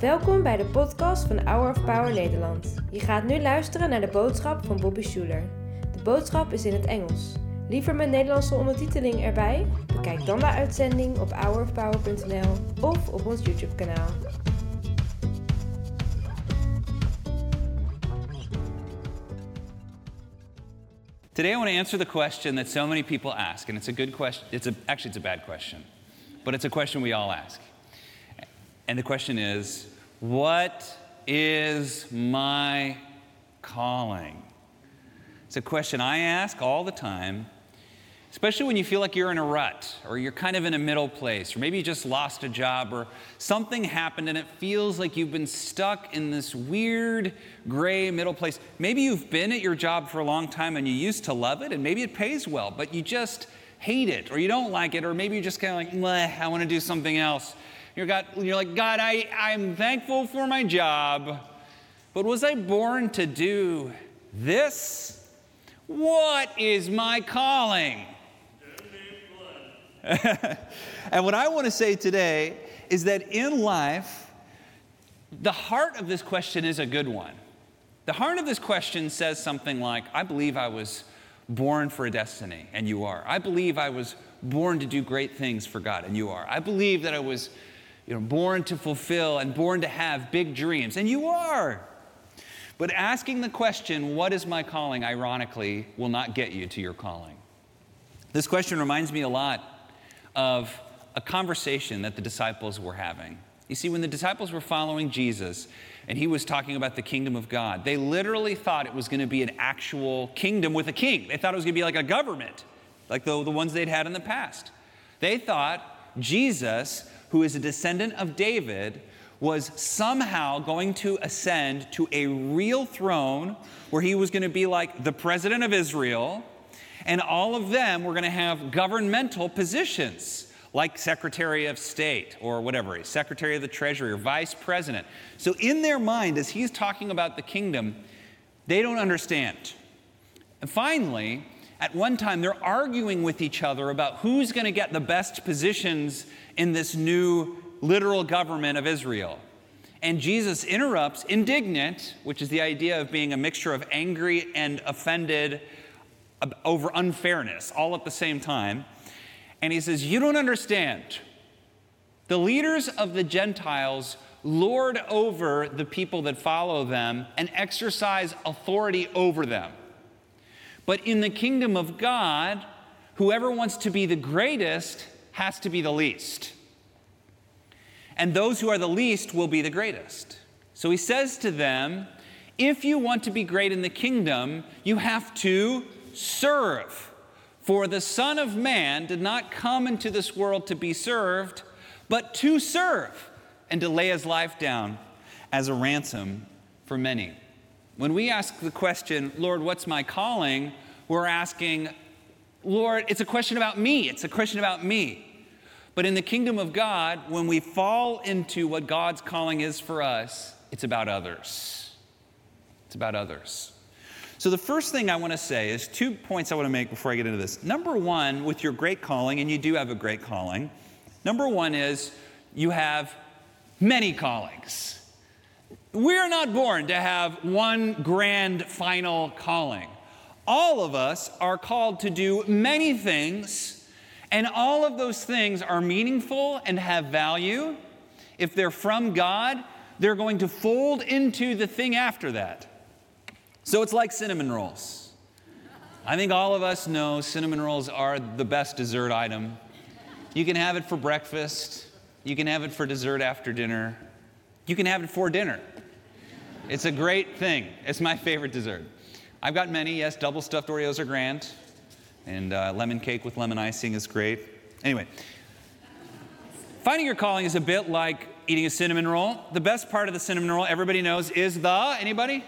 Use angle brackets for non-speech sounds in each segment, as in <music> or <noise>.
Welkom bij de podcast van Hour of Power Nederland. Je gaat nu luisteren naar de boodschap van Bobby Schuler. De boodschap is in het Engels. Liever met Nederlandse ondertiteling erbij? Bekijk dan de uitzending op hourofpower.nl of op ons YouTube kanaal. Today, I want to answer the question that so many people ask, and it's a good question. It's a, actually, it's a bad question, but it's a question we all ask. And the question is, what is my calling? It's a question I ask all the time, especially when you feel like you're in a rut or you're kind of in a middle place, or maybe you just lost a job or something happened and it feels like you've been stuck in this weird gray middle place. Maybe you've been at your job for a long time and you used to love it and maybe it pays well, but you just hate it or you don't like it, or maybe you're just kind of like, I want to do something else. You're, you're like, God, I, I'm thankful for my job, but was I born to do this? What is my calling? <laughs> and what I want to say today is that in life, the heart of this question is a good one. The heart of this question says something like, I believe I was born for a destiny, and you are. I believe I was born to do great things for God, and you are. I believe that I was you know, born to fulfill and born to have big dreams, and you are. But asking the question, what is my calling, ironically, will not get you to your calling. This question reminds me a lot of a conversation that the disciples were having. You see, when the disciples were following Jesus and he was talking about the kingdom of God, they literally thought it was going to be an actual kingdom with a king. They thought it was going to be like a government, like the, the ones they'd had in the past. They thought Jesus, who is a descendant of David, was somehow going to ascend to a real throne where he was going to be like the president of Israel and all of them were going to have governmental positions like Secretary of State or whatever, Secretary of the Treasury or Vice President. So, in their mind, as he's talking about the kingdom, they don't understand. And finally, at one time, they're arguing with each other about who's going to get the best positions in this new literal government of Israel. And Jesus interrupts, indignant, which is the idea of being a mixture of angry and offended over unfairness all at the same time. And he says, You don't understand. The leaders of the Gentiles lord over the people that follow them and exercise authority over them. But in the kingdom of God, whoever wants to be the greatest has to be the least. And those who are the least will be the greatest. So he says to them, if you want to be great in the kingdom, you have to serve. For the Son of Man did not come into this world to be served, but to serve and to lay his life down as a ransom for many. When we ask the question, Lord, what's my calling? We're asking, Lord, it's a question about me. It's a question about me. But in the kingdom of God, when we fall into what God's calling is for us, it's about others. It's about others. So, the first thing I want to say is two points I want to make before I get into this. Number one, with your great calling, and you do have a great calling, number one is you have many callings. We're not born to have one grand final calling. All of us are called to do many things, and all of those things are meaningful and have value. If they're from God, they're going to fold into the thing after that. So it's like cinnamon rolls. I think all of us know cinnamon rolls are the best dessert item. You can have it for breakfast, you can have it for dessert after dinner, you can have it for dinner. It's a great thing. It's my favorite dessert. I've got many, yes, double stuffed Oreos are grand, and uh, lemon cake with lemon icing is great. Anyway, finding your calling is a bit like eating a cinnamon roll. The best part of the cinnamon roll, everybody knows, is the, anybody?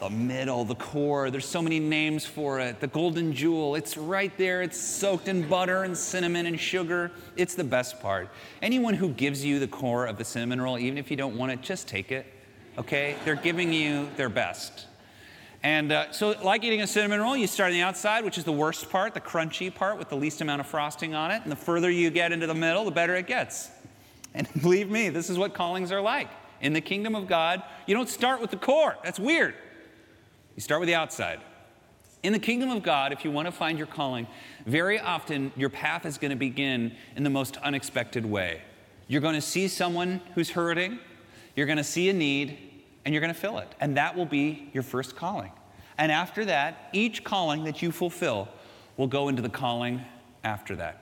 the middle, the core. There's so many names for it. The golden jewel, it's right there. It's soaked in butter and cinnamon and sugar. It's the best part. Anyone who gives you the core of the cinnamon roll, even if you don't want it, just take it. Okay? They're giving you their best. And uh, so, like eating a cinnamon roll, you start on the outside, which is the worst part, the crunchy part with the least amount of frosting on it. And the further you get into the middle, the better it gets. And <laughs> believe me, this is what callings are like. In the kingdom of God, you don't start with the core. That's weird. You start with the outside. In the kingdom of God, if you want to find your calling, very often your path is going to begin in the most unexpected way. You're going to see someone who's hurting, you're going to see a need, and you're going to fill it. And that will be your first calling. And after that, each calling that you fulfill will go into the calling after that.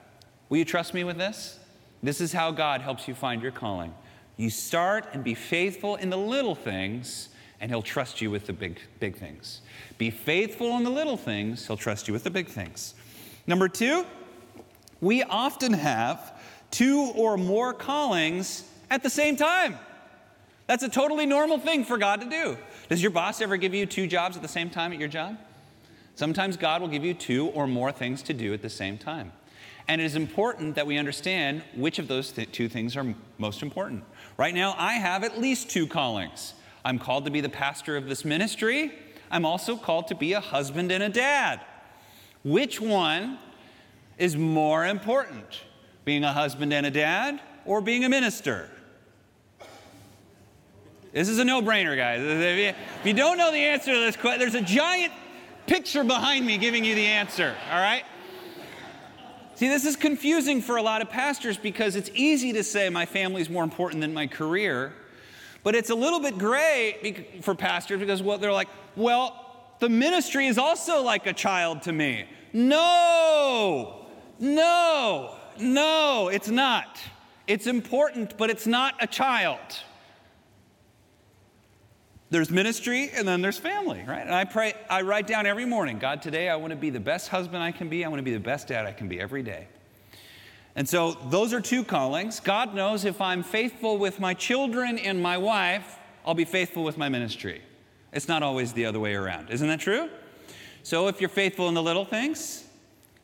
Will you trust me with this? This is how God helps you find your calling. You start and be faithful in the little things, and He'll trust you with the big, big things. Be faithful in the little things, He'll trust you with the big things. Number two, we often have two or more callings at the same time. That's a totally normal thing for God to do. Does your boss ever give you two jobs at the same time at your job? Sometimes God will give you two or more things to do at the same time. And it is important that we understand which of those th- two things are most important. Right now, I have at least two callings. I'm called to be the pastor of this ministry. I'm also called to be a husband and a dad. Which one is more important? Being a husband and a dad or being a minister? This is a no brainer, guys. If you don't know the answer to this question, there's a giant picture behind me giving you the answer, all right? See, this is confusing for a lot of pastors because it's easy to say my family is more important than my career, but it's a little bit gray for pastors because well, they're like, well, the ministry is also like a child to me. No, no, no, it's not. It's important, but it's not a child. There's ministry and then there's family, right? And I pray, I write down every morning, God, today I want to be the best husband I can be. I want to be the best dad I can be every day. And so those are two callings. God knows if I'm faithful with my children and my wife, I'll be faithful with my ministry. It's not always the other way around. Isn't that true? So if you're faithful in the little things,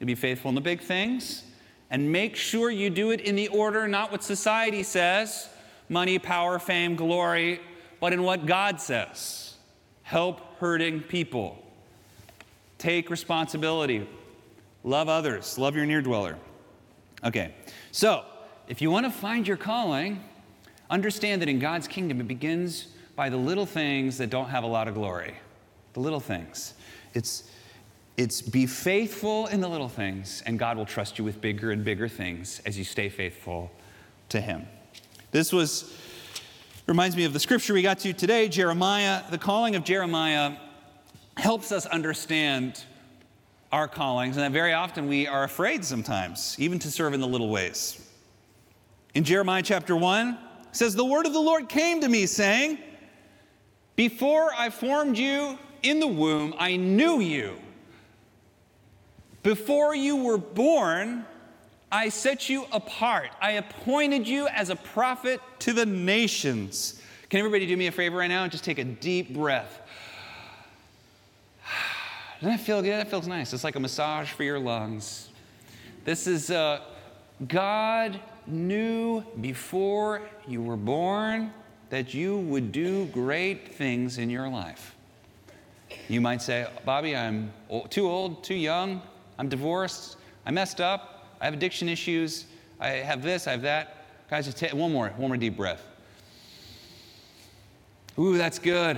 you'll be faithful in the big things. And make sure you do it in the order, not what society says money, power, fame, glory, but in what God says. Help hurting people. Take responsibility. Love others. Love your near dweller. Okay, so if you want to find your calling, understand that in God's kingdom it begins by the little things that don't have a lot of glory. The little things. It's, it's be faithful in the little things, and God will trust you with bigger and bigger things as you stay faithful to Him. This was Reminds me of the scripture we got to today, Jeremiah. The calling of Jeremiah helps us understand our callings, and that very often we are afraid sometimes, even to serve in the little ways. In Jeremiah chapter 1, says, The word of the Lord came to me, saying, Before I formed you in the womb, I knew you. Before you were born, I set you apart. I appointed you as a prophet to the nations. Can everybody do me a favor right now and just take a deep breath? <sighs> Doesn't that feel good? That feels nice. It's like a massage for your lungs. This is uh, God knew before you were born that you would do great things in your life. You might say, Bobby, I'm too old, too young, I'm divorced, I messed up, I have addiction issues. I have this, I have that. Guys, just take one more, one more deep breath. Ooh, that's good.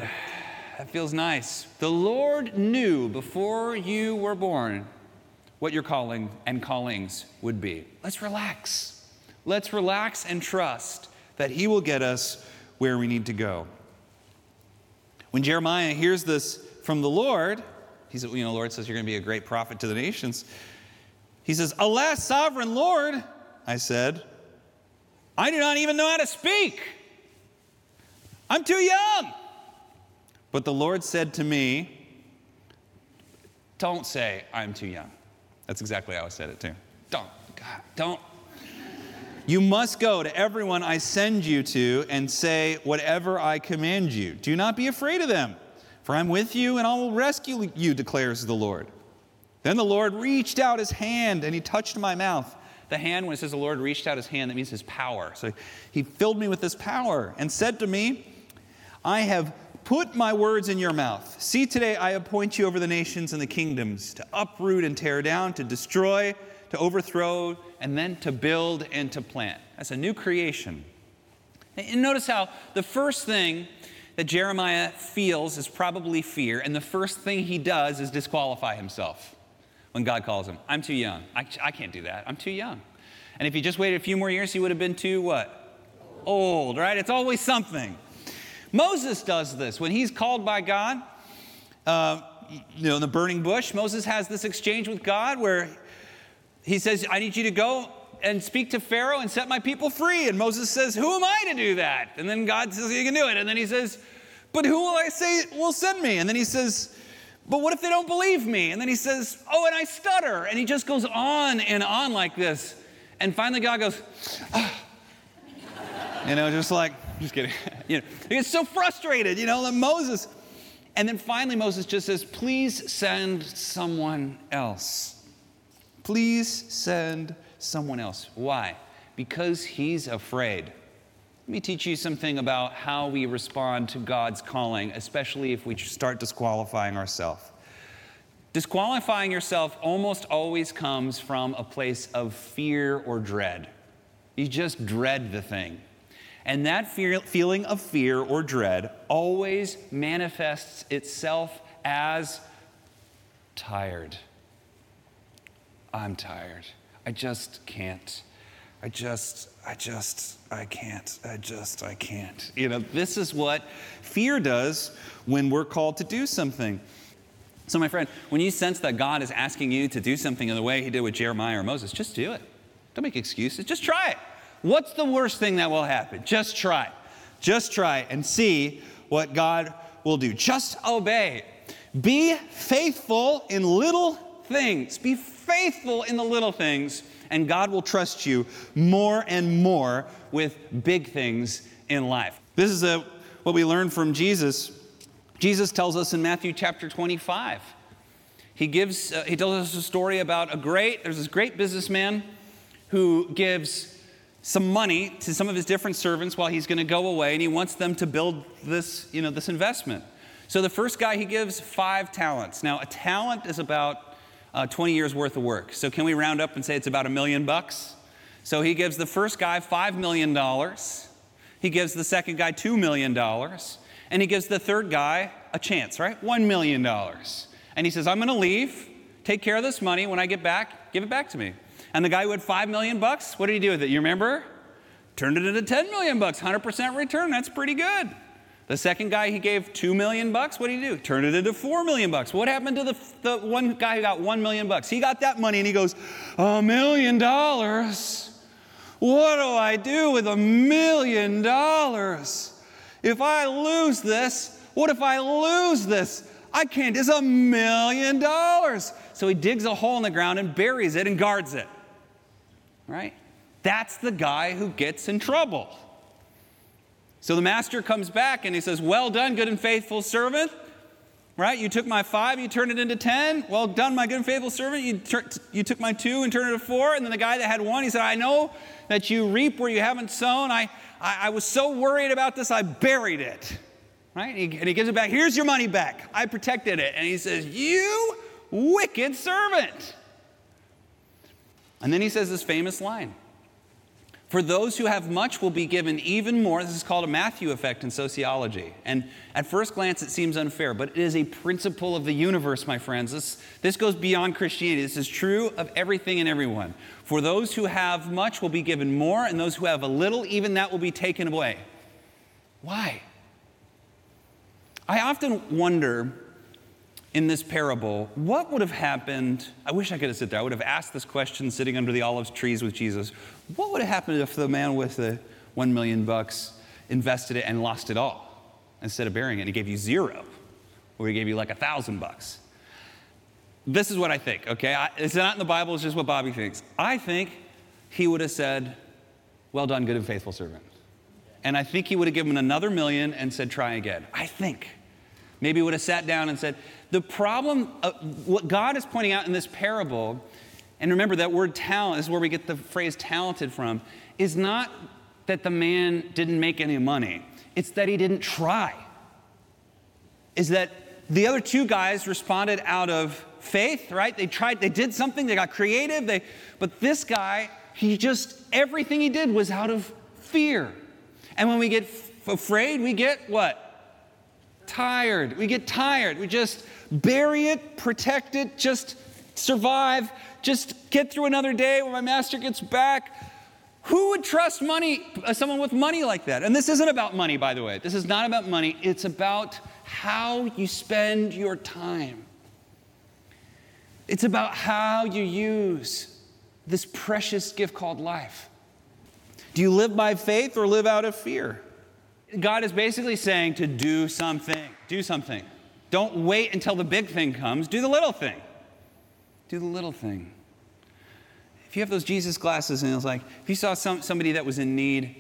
That feels nice. The Lord knew before you were born what your calling and callings would be. Let's relax. Let's relax and trust that He will get us where we need to go. When Jeremiah hears this from the Lord, he's, you know, the Lord says, You're going to be a great prophet to the nations. He says, Alas, sovereign Lord, I said, I do not even know how to speak. I'm too young. But the Lord said to me, Don't say, I'm too young. That's exactly how I said it too. Don't, God, don't. You must go to everyone I send you to and say whatever I command you. Do not be afraid of them, for I'm with you and I will rescue you, declares the Lord. Then the Lord reached out his hand and he touched my mouth. The hand, when it says the Lord reached out his hand, that means his power. So he filled me with his power and said to me, I have put my words in your mouth. See, today I appoint you over the nations and the kingdoms to uproot and tear down, to destroy, to overthrow, and then to build and to plant. That's a new creation. And notice how the first thing that Jeremiah feels is probably fear, and the first thing he does is disqualify himself when God calls him. I'm too young. I, I can't do that. I'm too young. And if he just waited a few more years, he would have been too what? Old, right? It's always something. Moses does this. When he's called by God, uh, you know, in the burning bush, Moses has this exchange with God where he says, I need you to go and speak to Pharaoh and set my people free. And Moses says, Who am I to do that? And then God says, You can do it. And then he says, But who will I say will send me? And then he says, But what if they don't believe me? And then he says, Oh, and I stutter. And he just goes on and on like this. And finally, God goes, ah. You know, just like, just kidding. <laughs> you know, he gets so frustrated, you know, that Moses. And then finally, Moses just says, Please send someone else. Please send someone else. Why? Because he's afraid. Let me teach you something about how we respond to God's calling, especially if we start disqualifying ourselves. Disqualifying yourself almost always comes from a place of fear or dread. You just dread the thing. And that fear, feeling of fear or dread always manifests itself as tired. I'm tired. I just can't. I just, I just, I can't. I just, I can't. You know, this is what fear does when we're called to do something. So, my friend, when you sense that God is asking you to do something in the way He did with Jeremiah or Moses, just do it. Don't make excuses. Just try it. What's the worst thing that will happen? Just try. Just try and see what God will do. Just obey. Be faithful in little things. Be faithful in the little things, and God will trust you more and more with big things in life. This is a, what we learn from Jesus. Jesus tells us in Matthew chapter 25. He gives, uh, he tells us a story about a great, there's this great businessman who gives some money to some of his different servants while he's going to go away, and he wants them to build this, you know, this investment. So the first guy he gives five talents. Now, a talent is about uh, 20 years worth of work. So can we round up and say it's about a million bucks? So he gives the first guy $5 million. He gives the second guy $2 million. And he gives the third guy a chance, right? $1 million. And he says, I'm going to leave, take care of this money. When I get back, give it back to me. And the guy who had 5 million bucks, what did he do with it? You remember? Turned it into 10 million bucks, 100% return. That's pretty good. The second guy he gave two million bucks. What did he do? Turned it into four million bucks. What happened to the, the one guy who got one million bucks? He got that money and he goes, a million dollars. What do I do with a million dollars? If I lose this, what if I lose this? I can't. It's a million dollars. So he digs a hole in the ground and buries it and guards it. Right? That's the guy who gets in trouble. So the master comes back and he says, Well done, good and faithful servant. Right? You took my five, you turned it into 10. Well done, my good and faithful servant. You, you took my two and turned it to four. And then the guy that had one, he said, I know that you reap where you haven't sown. I, I, I was so worried about this, I buried it. Right? And he, and he gives it back. Here's your money back. I protected it. And he says, You wicked servant. And then he says this famous line for those who have much will be given even more. This is called a Matthew effect in sociology. And at first glance, it seems unfair, but it is a principle of the universe, my friends. This, this goes beyond Christianity. This is true of everything and everyone. For those who have much will be given more, and those who have a little, even that will be taken away. Why? I often wonder in this parable, what would have happened? I wish I could have sit there. I would have asked this question sitting under the olive trees with Jesus. What would have happened if the man with the one million bucks invested it and lost it all instead of burying it? And He gave you zero, or he gave you like a thousand bucks. This is what I think, okay? I, it's not in the Bible, it's just what Bobby thinks. I think he would have said, Well done, good and faithful servant. And I think he would have given another million and said, Try again. I think. Maybe would have sat down and said, The problem, uh, what God is pointing out in this parable, and remember that word talent is where we get the phrase talented from, is not that the man didn't make any money, it's that he didn't try. Is that the other two guys responded out of faith, right? They tried, they did something, they got creative, they, but this guy, he just, everything he did was out of fear. And when we get f- afraid, we get what? Tired. We get tired. We just bury it, protect it, just survive, just get through another day when my master gets back. Who would trust money, uh, someone with money like that? And this isn't about money, by the way. This is not about money. It's about how you spend your time. It's about how you use this precious gift called life. Do you live by faith or live out of fear? God is basically saying to do something. Do something. Don't wait until the big thing comes. Do the little thing. Do the little thing. If you have those Jesus glasses and it's like, if you saw some, somebody that was in need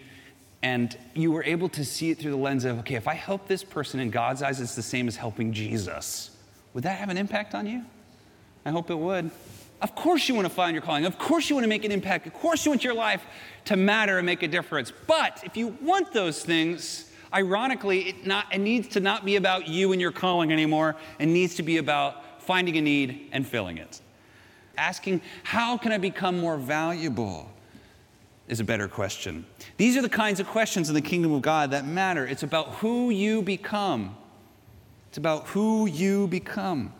and you were able to see it through the lens of, okay, if I help this person in God's eyes, it's the same as helping Jesus, would that have an impact on you? I hope it would. Of course, you want to find your calling. Of course, you want to make an impact. Of course, you want your life to matter and make a difference. But if you want those things, ironically, it, not, it needs to not be about you and your calling anymore. It needs to be about finding a need and filling it. Asking, how can I become more valuable? Is a better question. These are the kinds of questions in the kingdom of God that matter. It's about who you become. It's about who you become.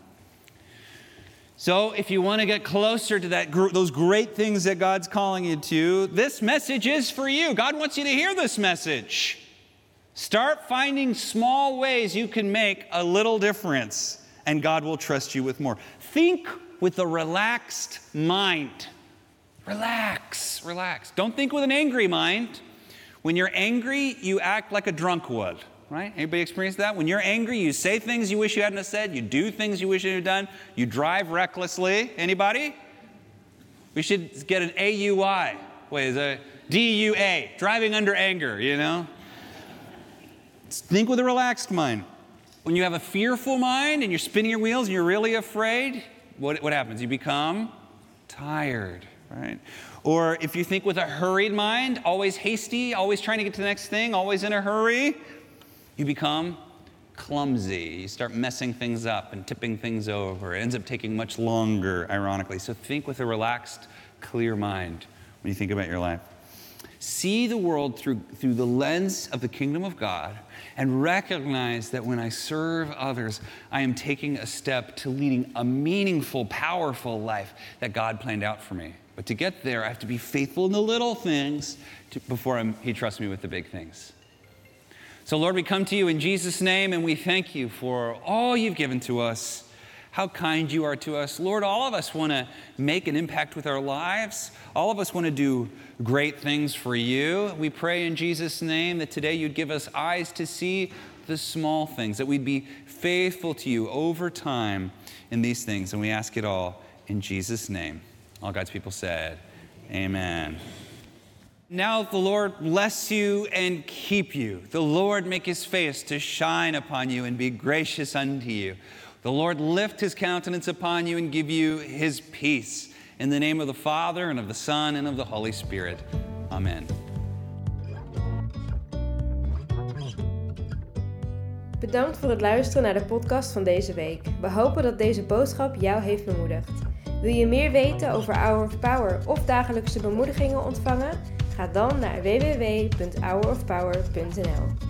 So, if you want to get closer to that, those great things that God's calling you to, this message is for you. God wants you to hear this message. Start finding small ways you can make a little difference, and God will trust you with more. Think with a relaxed mind. Relax, relax. Don't think with an angry mind. When you're angry, you act like a drunk would right? Anybody experience that? When you're angry, you say things you wish you hadn't said, you do things you wish you had done, you drive recklessly. Anybody? We should get an AUI. Wait, is a DUA, driving under anger, you know? Think with a relaxed mind. When you have a fearful mind and you're spinning your wheels and you're really afraid, what, what happens? You become tired, right? Or if you think with a hurried mind, always hasty, always trying to get to the next thing, always in a hurry, you become clumsy. You start messing things up and tipping things over. It ends up taking much longer, ironically. So think with a relaxed, clear mind when you think about your life. See the world through, through the lens of the kingdom of God and recognize that when I serve others, I am taking a step to leading a meaningful, powerful life that God planned out for me. But to get there, I have to be faithful in the little things to, before I'm, He trusts me with the big things. So, Lord, we come to you in Jesus' name and we thank you for all you've given to us, how kind you are to us. Lord, all of us want to make an impact with our lives. All of us want to do great things for you. We pray in Jesus' name that today you'd give us eyes to see the small things, that we'd be faithful to you over time in these things. And we ask it all in Jesus' name. All God's people said, Amen. Now the Lord bless you and keep you. The Lord make his face to shine upon you and be gracious unto you. The Lord lift his countenance upon you and give you his peace. In the name of the Father, and of the Son, and of the Holy Spirit. Amen. Bedankt voor het luisteren naar de podcast van deze week. We hopen dat deze boodschap jou heeft bemoedigd. Wil je meer weten over Hour of Power of dagelijkse bemoedigingen ontvangen? Ga dan naar www.hourofpower.nl.